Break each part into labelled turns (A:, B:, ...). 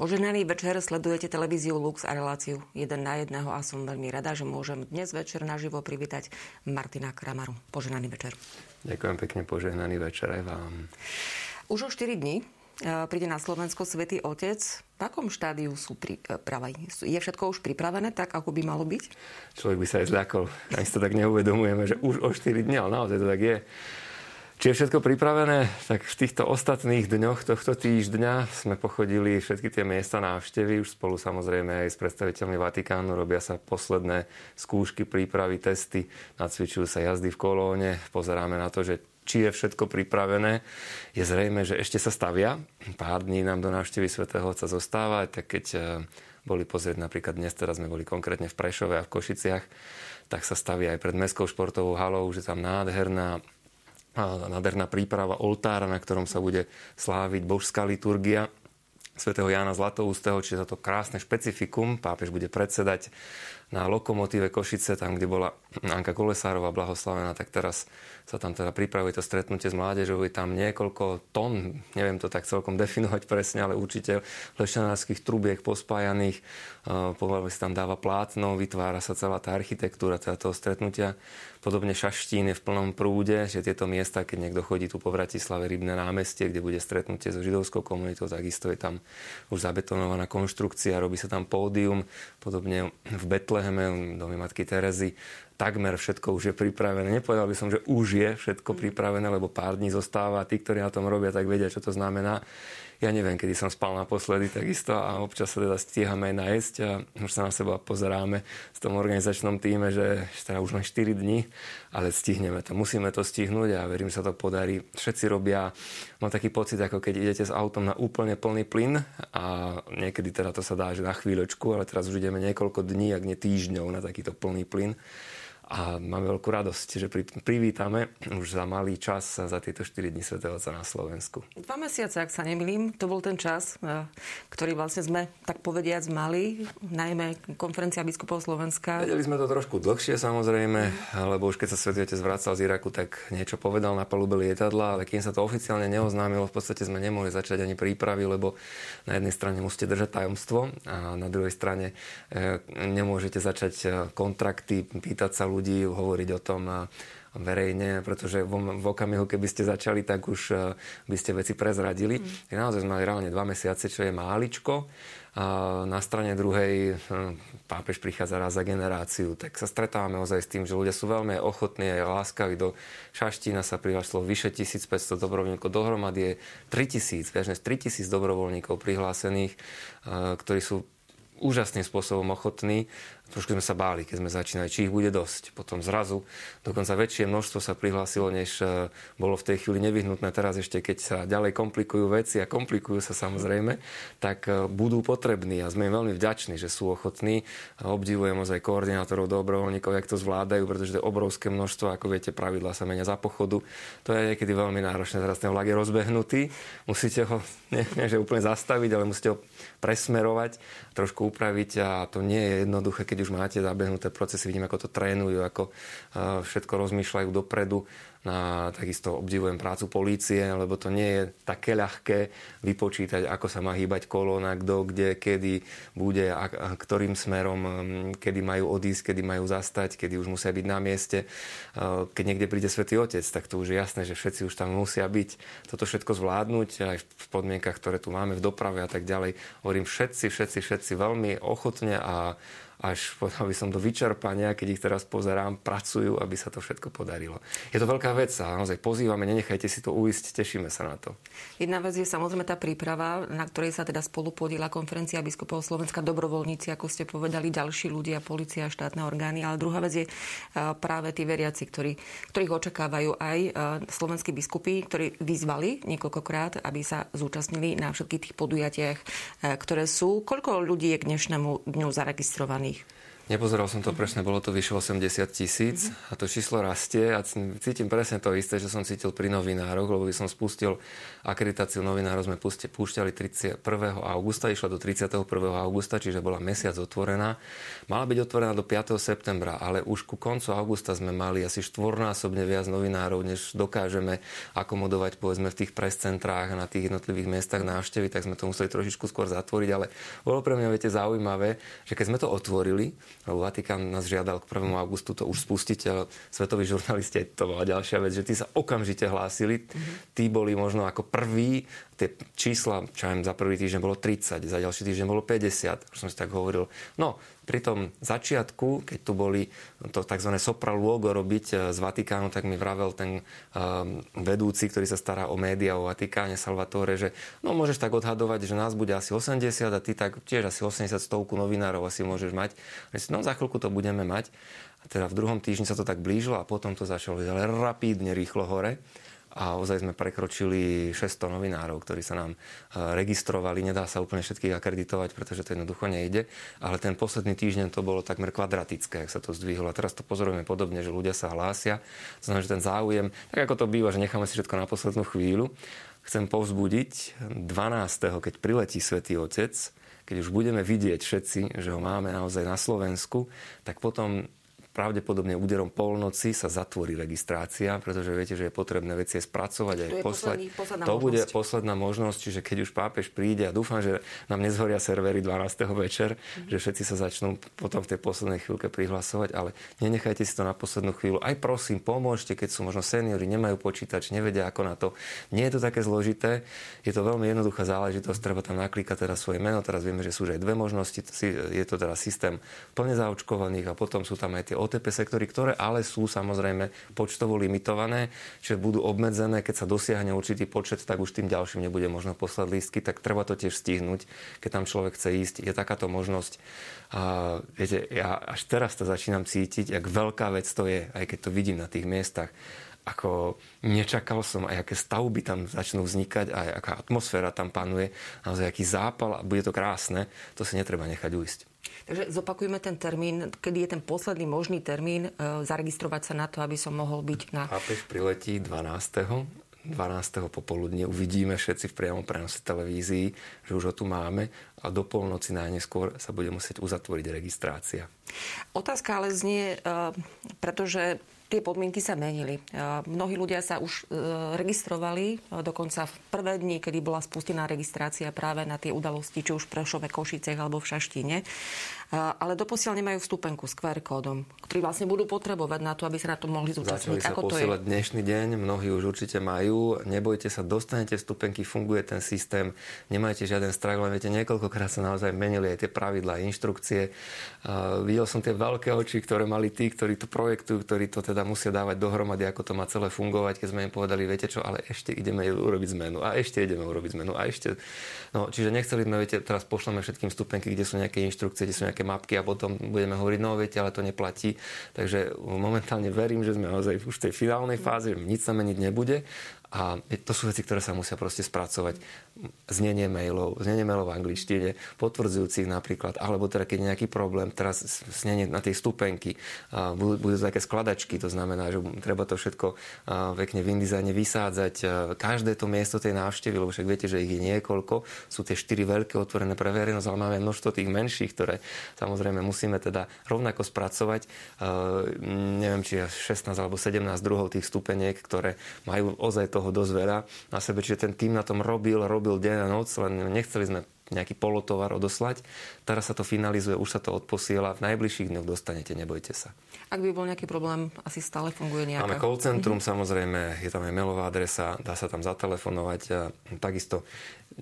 A: Poženaný večer sledujete televíziu Lux a reláciu jeden na jedného a som veľmi rada, že môžem dnes večer naživo privítať Martina Kramaru. Poženaný večer.
B: Ďakujem pekne, požehnaný večer aj vám.
A: Už o 4 dní e, príde na Slovensko Svetý Otec. V akom štádiu sú pripravení? Je všetko už pripravené tak, ako by malo byť?
B: Človek by sa aj zľakol. Ani si to tak neuvedomujeme, že už o 4 dní, ale naozaj to tak je. Či je všetko pripravené, tak v týchto ostatných dňoch tohto týždňa sme pochodili všetky tie miesta návštevy, už spolu samozrejme aj s predstaviteľmi Vatikánu, robia sa posledné skúšky, prípravy, testy, nacvičujú sa jazdy v kolóne, pozeráme na to, že či je všetko pripravené. Je zrejme, že ešte sa stavia. Pár dní nám do návštevy svätého Otca zostáva, tak keď eh, boli pozrieť napríklad dnes, teraz sme boli konkrétne v Prešove a v Košiciach, tak sa stavia aj pred Mestskou športovou halou, že tam nádherná nádherná príprava oltára, na ktorom sa bude sláviť božská liturgia svätého Jána Zlatoústeho, čiže to krásne špecifikum. Pápež bude predsedať na lokomotíve Košice, tam, kde bola Anka Kolesárová blahoslavená, tak teraz sa tam teda pripravuje to stretnutie s mládežou. Je tam niekoľko tón, neviem to tak celkom definovať presne, ale určite lešťanárskych trubiek pospájaných. Pomaly sa tam dáva plátno, vytvára sa celá tá architektúra teda toho stretnutia. Podobne Šaštín je v plnom prúde, že tieto miesta, keď niekto chodí tu po Bratislave, Rybné námestie, kde bude stretnutie so židovskou komunitou, takisto je tam už zabetonovaná konštrukcia, robí sa tam pódium, podobne v Betleheme, domy matky Terezy, takmer všetko už je pripravené. Nepovedal by som, že už je všetko pripravené, lebo pár dní zostáva. Tí, ktorí na tom robia, tak vedia, čo to znamená. Ja neviem, kedy som spal naposledy takisto a občas sa teda stíhame aj nájsť a už sa na seba pozeráme v tom organizačnom týme, že teda už len 4 dní, ale stihneme to. Musíme to stihnúť a verím, sa to podarí. Všetci robia, mám taký pocit, ako keď idete s autom na úplne plný plyn a niekedy teda to sa dá, že na chvíľočku, ale teraz už ideme niekoľko dní, ak nie týždňov na takýto plný plyn a máme veľkú radosť, že privítame už za malý čas za tieto 4 dní Svetého Otca na Slovensku.
A: Dva mesiace, ak sa nemýlim, to bol ten čas, e, ktorý vlastne sme, tak povediac, mali, najmä konferencia biskupov Slovenska.
B: Vedeli sme to trošku dlhšie samozrejme, lebo už keď sa Svetý Otec vracal z Iraku, tak niečo povedal na palube lietadla, ale kým sa to oficiálne neoznámilo, v podstate sme nemohli začať ani prípravy, lebo na jednej strane musíte držať tajomstvo a na druhej strane e, nemôžete začať e, kontrakty, pýtať sa ľudí, ľudí, hovoriť o tom verejne, pretože v, v okamihu, keby ste začali, tak už uh, by ste veci prezradili. Mm. Naozaj sme mali reálne dva mesiace, čo je máličko. Na strane druhej hm, pápež prichádza raz za generáciu, tak sa stretávame ozaj s tým, že ľudia sú veľmi ochotní a láskaví. Do Šaštína sa prihlásilo vyše 1500 dobrovoľníkov, dohromady je 3000, viac než 3000 dobrovoľníkov prihlásených, ktorí sú úžasným spôsobom ochotní. Trošku sme sa báli, keď sme začínali, či ich bude dosť. Potom zrazu dokonca väčšie množstvo sa prihlásilo, než e, bolo v tej chvíli nevyhnutné. Teraz ešte, keď sa ďalej komplikujú veci a komplikujú sa samozrejme, tak e, budú potrební a sme im veľmi vďační, že sú ochotní. Obdivujem ozaj koordinátorov, dobrovoľníkov, jak to zvládajú, pretože to je obrovské množstvo, ako viete, pravidla sa menia za pochodu. To je niekedy veľmi náročné. Teraz ten vlak je rozbehnutý, musíte ho nie, nie že úplne zastaviť, ale musíte ho presmerovať, trošku upraviť a to nie je jednoduché, keď už máte zabehnuté procesy, vidím, ako to trénujú, ako všetko rozmýšľajú dopredu a takisto obdivujem prácu polície, lebo to nie je také ľahké vypočítať, ako sa má hýbať kolóna, kto, kde, kedy bude a, a ktorým smerom, kedy majú odísť, kedy majú zastať, kedy už musia byť na mieste. Keď niekde príde Svetý Otec, tak to už je jasné, že všetci už tam musia byť. Toto všetko zvládnuť aj v podmienkach, ktoré tu máme v doprave a tak ďalej. Hovorím všetci, všetci, všetci veľmi ochotne a až povedal by som do vyčerpania, keď ich teraz pozerám, pracujú, aby sa to všetko podarilo. Je to veľká vec a naozaj pozývame, nenechajte si to uísť, tešíme sa na to.
A: Jedna vec je samozrejme tá príprava, na ktorej sa teda spolu podiela konferencia biskupov Slovenska, dobrovoľníci, ako ste povedali, ďalší ľudia, policia, štátne orgány, ale druhá vec je e, práve tí veriaci, ktorí, ktorých očakávajú aj e, slovenskí biskupy, ktorí vyzvali niekoľkokrát, aby sa zúčastnili na všetkých tých podujatiach, e, ktoré sú. Koľko ľudí je k dnešnému dňu zaregistrovaných? me.
B: Nepozeral som to presne, bolo to vyše 80 tisíc a to číslo rastie a cítim presne to isté, že som cítil pri novinároch, lebo by som spustil akreditáciu novinárov, sme púšťali 31. augusta, išla do 31. augusta, čiže bola mesiac otvorená. Mala byť otvorená do 5. septembra, ale už ku koncu augusta sme mali asi štvornásobne viac novinárov, než dokážeme akomodovať povedzme v tých prescentrách a na tých jednotlivých miestach návštevy, tak sme to museli trošičku skôr zatvoriť, ale bolo pre mňa viete zaujímavé, že keď sme to otvorili, lebo Vatikán nás žiadal k 1. augustu to už spustiť, ale svetoví žurnalisti, to bola ďalšia vec, že tí sa okamžite hlásili. Mm-hmm. Tí boli možno ako prví, tie čísla, čo aj za prvý týždeň bolo 30, za ďalší týždeň bolo 50. Už som si tak hovoril. No, pri tom začiatku, keď tu boli to tzv. sopra luogo robiť e, z Vatikánu, tak mi vravel ten um, vedúci, ktorý sa stará o médiá o Vatikáne, Salvatore, že no môžeš tak odhadovať, že nás bude asi 80 a ty tak tiež asi 80 stovku novinárov asi môžeš mať. No za chvíľku to budeme mať. A teda v druhom týždni sa to tak blížilo a potom to začalo ale rapídne rýchlo hore a ozaj sme prekročili 600 novinárov, ktorí sa nám e, registrovali. Nedá sa úplne všetkých akreditovať, pretože to jednoducho nejde, ale ten posledný týždeň to bolo takmer kvadratické, ak sa to zdvihlo. A teraz to pozorujeme podobne, že ľudia sa hlásia. Znamená, že ten záujem, tak ako to býva, že necháme si všetko na poslednú chvíľu, chcem povzbudiť 12. keď priletí Svetý Otec, keď už budeme vidieť všetci, že ho máme naozaj na Slovensku, tak potom pravdepodobne úderom polnoci sa zatvorí registrácia, pretože viete, že je potrebné veci spracovať aj poslať.
A: Posledný,
B: to
A: možnosť.
B: bude posledná možnosť, čiže keď už pápež príde a dúfam, že nám nezhoria servery 12. večer, mm. že všetci sa začnú potom v tej poslednej chvíľke prihlasovať, ale nenechajte si to na poslednú chvíľu. Aj prosím, pomôžte, keď sú možno seniori, nemajú počítač, nevedia ako na to. Nie je to také zložité, je to veľmi jednoduchá záležitosť, treba tam naklikať teda svoje meno, teraz vieme, že sú už aj dve možnosti, je to teda systém plne zaočkovaných a potom sú tam aj tie OTP sektory, ktoré ale sú samozrejme počtovo limitované, čiže budú obmedzené, keď sa dosiahne určitý počet, tak už tým ďalším nebude možno poslať lístky, tak treba to tiež stihnúť, keď tam človek chce ísť. Je takáto možnosť. A viete, ja až teraz to začínam cítiť, jak veľká vec to je, aj keď to vidím na tých miestach ako nečakal som, aj aké stavby tam začnú vznikať, aj aká atmosféra tam panuje, naozaj aký zápal a bude to krásne, to si netreba nechať uísť.
A: Takže zopakujeme ten termín, kedy je ten posledný možný termín e, zaregistrovať sa na to, aby som mohol byť na...
B: Pápež priletí 12. 12. popoludne uvidíme všetci v priamom prenose televízii, že už ho tu máme a do polnoci najneskôr sa bude musieť uzatvoriť registrácia.
A: Otázka ale znie, e, pretože tie podmienky sa menili. Mnohí ľudia sa už e, registrovali, e, dokonca v prvé dni, kedy bola spustená registrácia práve na tie udalosti, či už v Prešove, Košicech alebo v Šaštine ale doposiaľ nemajú vstupenku s QR kódom, ktorý vlastne budú potrebovať na to, aby sa na to mohli zúčastniť.
B: Začali sa Ako posielať dnešný deň, mnohí už určite majú. Nebojte sa, dostanete vstupenky, funguje ten systém, nemajte žiaden strach, len viete, niekoľkokrát sa naozaj menili aj tie pravidlá, inštrukcie. Uh, videl som tie veľké oči, ktoré mali tí, ktorí to projektujú, ktorí to teda musia dávať dohromady, ako to má celé fungovať, keď sme im povedali, viete čo, ale ešte ideme urobiť zmenu a ešte ideme urobiť zmenu a ešte. No, čiže nechceli sme, viete, teraz pošleme všetkým vstupenky, kde sú nejaké inštrukcie, kde sú nejaké mapky a potom budeme hovoriť, no viete, ale to neplatí. Takže momentálne verím, že sme naozaj už v tej finálnej fáze, že nič sa meniť nebude a to sú veci, ktoré sa musia proste spracovať. Znenie mailov, znenie mailov v angličtine, potvrdzujúcich napríklad, alebo teda keď je nejaký problém, teraz znenie na tej stupenky, budú, budú také skladačky, to znamená, že treba to všetko pekne v InDesigne vysádzať. Každé to miesto tej návštevy, lebo však viete, že ich je niekoľko, sú tie štyri veľké otvorené pre verejnosť, ale máme množstvo tých menších, ktoré samozrejme musíme teda rovnako spracovať. Neviem, či je 16 alebo 17 druhov tých stupeniek, ktoré majú ozaj to toho dosť veľa na sebe, čiže ten tým na tom robil, robil deň a noc, len nechceli sme nejaký polotovar odoslať. Teraz sa to finalizuje, už sa to odposiela. V najbližších dňoch dostanete, nebojte sa.
A: Ak by bol nejaký problém, asi stále funguje nejaká...
B: Máme call centrum, mm-hmm. samozrejme, je tam aj mailová adresa, dá sa tam zatelefonovať. A takisto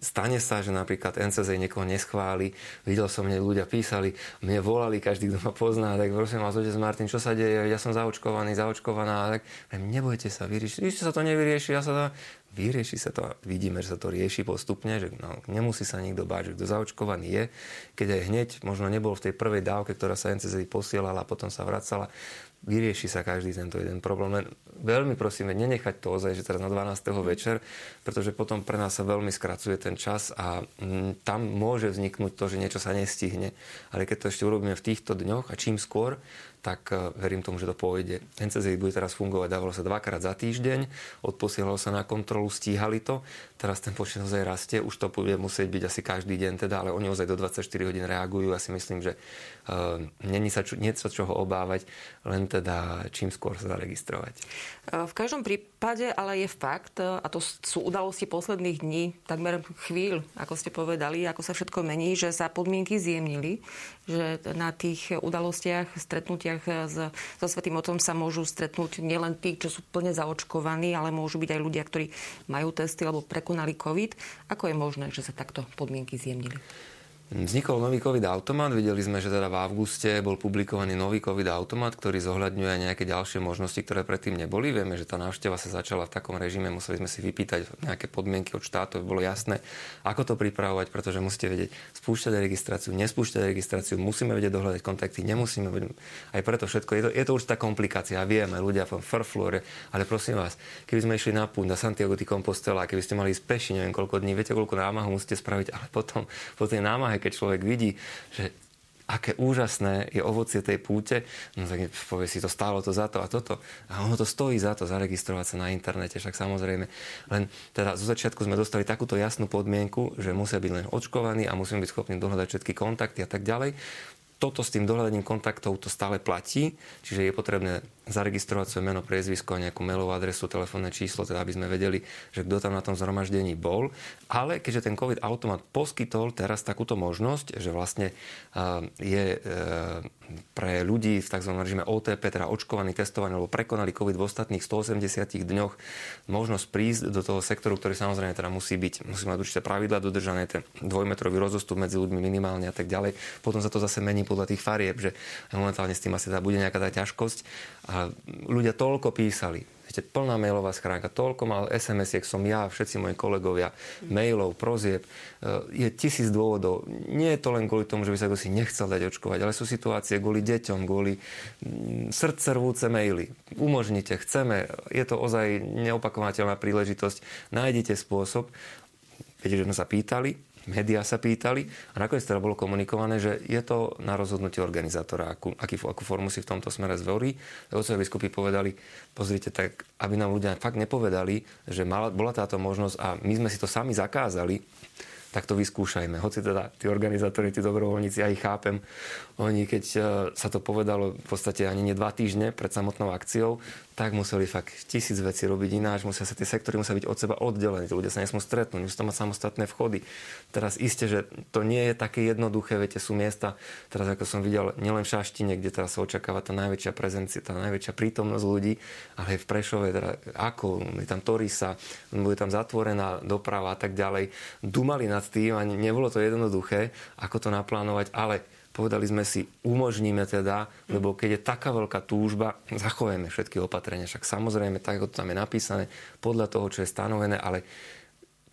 B: stane sa, že napríklad NCZ niekoho neschváli. Videl som, mne ľudia písali, mne volali, každý, kto ma pozná, tak prosím vás, otec Martin, čo sa deje? Ja som zaočkovaný, zaočkovaná. Tak nebojte sa, vyrieši. Ešte sa to nevyrieši, ja sa to vyrieši sa to a vidíme, že sa to rieši postupne, že no, nemusí sa nikto báť, že kto zaočkovaný je, keď aj hneď možno nebol v tej prvej dávke, ktorá sa NCZ posielala a potom sa vracala, vyrieši sa každý tento jeden problém. Len veľmi prosíme, nenechať to ozaj, že teraz na 12. večer, pretože potom pre nás sa veľmi skracuje ten čas a mm, tam môže vzniknúť to, že niečo sa nestihne. Ale keď to ešte urobíme v týchto dňoch a čím skôr, tak e, verím tomu, že to pôjde. NCZ bude teraz fungovať, dávalo sa dvakrát za týždeň, odposielalo sa na kontrolu, stíhali to. Teraz ten počet ozaj rastie, už to bude musieť byť asi každý deň, teda, ale oni ozaj do 24 hodín reagujú. Ja si myslím, že uh, není sa čo, niečo čoho obávať, len teda čím skôr sa zaregistrovať.
A: V každom prípade ale je fakt, a to sú udalosti posledných dní, takmer chvíľ, ako ste povedali, ako sa všetko mení, že sa podmienky zjemnili, že na tých udalostiach, stretnutia stretnutiach s, so Svetým Otcom sa môžu stretnúť nielen tí, čo sú plne zaočkovaní, ale môžu byť aj ľudia, ktorí majú testy alebo prekonali COVID. Ako je možné, že sa takto podmienky zjemnili?
B: Vznikol nový COVID automat, videli sme, že teda v auguste bol publikovaný nový COVID automat, ktorý zohľadňuje aj nejaké ďalšie možnosti, ktoré predtým neboli. Vieme, že tá návšteva sa začala v takom režime, museli sme si vypýtať nejaké podmienky od štátu, bolo jasné, ako to pripravovať, pretože musíte vedieť spúšťať registráciu, nespúšťať registráciu, musíme vedieť dohľadať kontakty, nemusíme vedieť. Aj preto všetko, je to, je to určitá komplikácia, vieme, ľudia v Farflore, ale prosím vás, keby sme išli na púť, na Santiago de Compostela, keby ste mali ísť peši, neviem koľko dní, viete, koľko námahu musíte spraviť, ale potom po tej námahe keď človek vidí, že aké úžasné je ovocie tej púte, no tak povie si, to stálo to za to a toto. A ono to stojí za to zaregistrovať sa na internete, však samozrejme. Len teda zo začiatku sme dostali takúto jasnú podmienku, že musia byť len očkovaní a musíme byť schopní dohľadať všetky kontakty a tak ďalej. Toto s tým dohľadaním kontaktov to stále platí, čiže je potrebné zaregistrovať svoje meno, priezvisko a nejakú mailovú adresu, telefónne číslo, teda aby sme vedeli, že kto tam na tom zhromaždení bol. Ale keďže ten COVID automat poskytol teraz takúto možnosť, že vlastne je e, pre ľudí v tzv. režime OTP, teda očkovaní, testovaní alebo prekonali COVID v ostatných 180 dňoch možnosť prísť do toho sektoru, ktorý samozrejme teda musí byť, musí mať určité pravidla dodržané, ten dvojmetrový rozostup medzi ľuďmi minimálne a tak ďalej. Potom sa to zase mení podľa tých farieb, že momentálne s tým asi teda bude nejaká tá ťažkosť. A ľudia toľko písali, viete, plná mailová schránka, toľko mal SMS-iek som ja, všetci moji kolegovia, mailov, prozieb. E, je tisíc dôvodov. Nie je to len kvôli tomu, že by sa kto si nechcel dať očkovať, ale sú situácie kvôli deťom, kvôli mm, srdce rvúce maily. Umožnite, chceme. Je to ozaj neopakovateľná príležitosť. Nájdite spôsob. Viete, že sme sa pýtali, médiá sa pýtali a nakoniec teda bolo komunikované, že je to na rozhodnutie organizátora, akú, aký, akú formu si v tomto smere zvolí. Otcovia biskupy povedali, pozrite, tak aby nám ľudia fakt nepovedali, že mala, bola táto možnosť a my sme si to sami zakázali, tak to vyskúšajme. Hoci teda tí organizátori, tí dobrovoľníci, ja ich chápem, oni keď e, sa to povedalo v podstate ani nie dva týždne pred samotnou akciou, tak museli fakt tisíc vecí robiť ináč, musia sa tie sektory musia byť od seba oddelené, ľudia sa nesmú stretnúť, musí to mať samostatné vchody. Teraz iste, že to nie je také jednoduché, viete, sú miesta, teraz ako som videl, nielen v Šaštine, kde teraz sa očakáva tá najväčšia prezencia, tá najväčšia prítomnosť ľudí, ale aj v Prešove, teda ako, je tam Torisa, bude tam zatvorená doprava a tak ďalej. Dumali nad tým a nebolo to jednoduché, ako to naplánovať, ale Povedali sme si, umožníme teda, lebo keď je taká veľká túžba, zachovajme všetky opatrenia. Však samozrejme, tak ako to tam je napísané, podľa toho, čo je stanovené, ale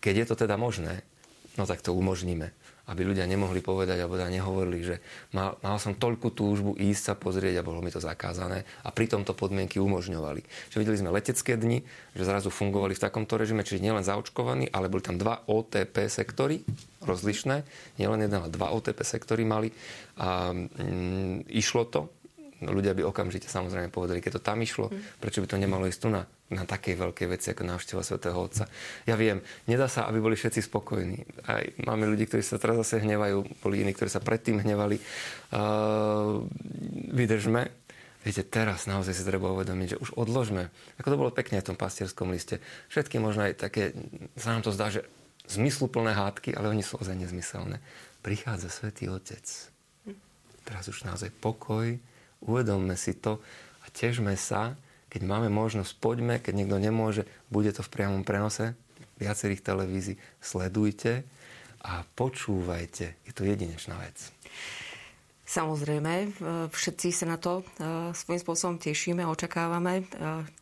B: keď je to teda možné, no tak to umožníme aby ľudia nemohli povedať alebo teda nehovorili, že mal, mal som toľkú túžbu ísť sa pozrieť a bolo mi to zakázané a pri tomto podmienky umožňovali. Že videli sme letecké dni, že zrazu fungovali v takomto režime, čiže nielen zaočkovaní, ale boli tam dva OTP sektory rozlišné, nielen jeden, ale dva OTP sektory mali a mm, išlo to, ľudia by okamžite samozrejme povedali, keď to tam išlo, hm. prečo by to nemalo ísť tu na na takej veľkej veci ako návšteva svätého Otca. Ja viem, nedá sa, aby boli všetci spokojní. Aj máme ľudí, ktorí sa teraz zase hnevajú, boli iní, ktorí sa predtým hnevali. Uh, vydržme. Viete, teraz naozaj si treba uvedomiť, že už odložme. Ako to bolo pekne v tom pastierskom liste. Všetky možno aj také, sa nám to zdá, že zmysluplné hádky, ale oni sú ozaj nezmyselné. Prichádza Svetý Otec. Teraz už naozaj pokoj, uvedomme si to a težme sa, keď máme možnosť, poďme, keď niekto nemôže, bude to v priamom prenose viacerých televízií, sledujte a počúvajte. Je to jedinečná vec.
A: Samozrejme, e, všetci sa na to e, svojím spôsobom tešíme, očakávame, e,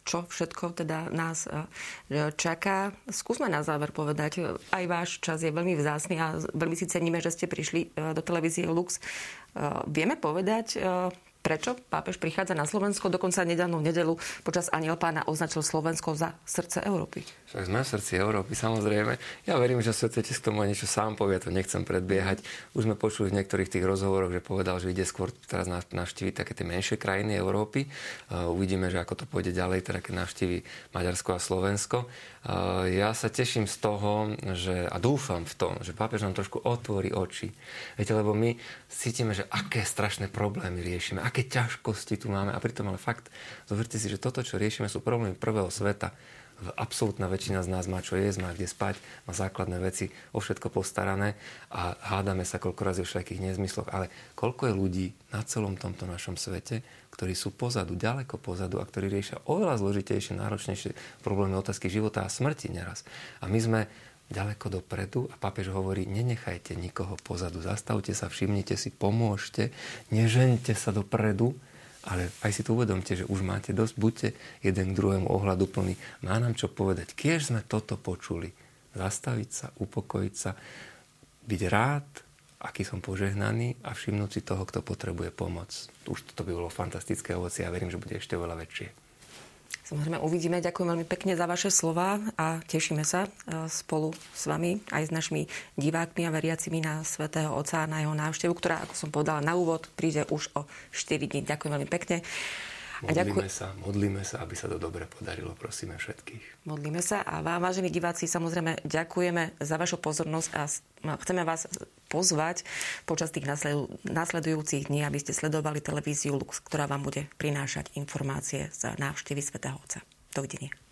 A: čo všetko teda nás čaká. Skúsme na záver povedať, aj váš čas je veľmi vzácný a veľmi si ceníme, že ste prišli do televízie Lux. Vieme povedať, prečo pápež prichádza na Slovensko. Dokonca nedávnu nedelu počas Aniel pána označil Slovensko za srdce Európy.
B: Však sme v srdci Európy, samozrejme. Ja verím, že Svetec k tomu niečo sám povie, to nechcem predbiehať. Už sme počuli v niektorých tých rozhovoroch, že povedal, že ide skôr teraz navštíviť také tie menšie krajiny Európy. Uvidíme, že ako to pôjde ďalej, teda keď navštívi Maďarsko a Slovensko. Uh, ja sa teším z toho, že, a dúfam v tom, že pápež nám trošku otvorí oči. Viete, lebo my cítime, že aké strašné problémy riešime, aké ťažkosti tu máme a pritom ale fakt, zoberte si, že toto, čo riešime, sú problémy prvého sveta. Absolútna väčšina z nás má čo jesť, má kde spať, má základné veci, o všetko postarané a hádame sa koľko razy o všetkých nezmysloch, ale koľko je ľudí na celom tomto našom svete, ktorí sú pozadu, ďaleko pozadu a ktorí riešia oveľa zložitejšie, náročnejšie problémy otázky života a smrti neraz. A my sme ďaleko dopredu a pápež hovorí, nenechajte nikoho pozadu, zastavte sa, všimnite si, pomôžte, nežente sa dopredu, ale aj si to uvedomte, že už máte dosť, buďte jeden k druhému ohľadu plný. Má nám čo povedať, kiež sme toto počuli. Zastaviť sa, upokojiť sa, byť rád, aký som požehnaný a všimnúť si toho, kto potrebuje pomoc. Už toto by bolo fantastické ovoci a verím, že bude ešte oveľa väčšie.
A: Samozrejme uvidíme. Ďakujem veľmi pekne za vaše slova a tešíme sa e, spolu s vami aj s našimi divákmi a veriacimi na Svetého Otca na jeho návštevu, ktorá, ako som povedala na úvod, príde už o 4 dní. Ďakujem veľmi pekne.
B: Modlíme sa, modlíme sa, aby sa to dobre podarilo, prosíme všetkých.
A: Modlíme sa a vám, vážení diváci, samozrejme ďakujeme za vašu pozornosť a chceme vás pozvať počas tých nasledujúcich dní, aby ste sledovali televíziu Lux, ktorá vám bude prinášať informácie z návštevy Svetého Otca. Dovidenia.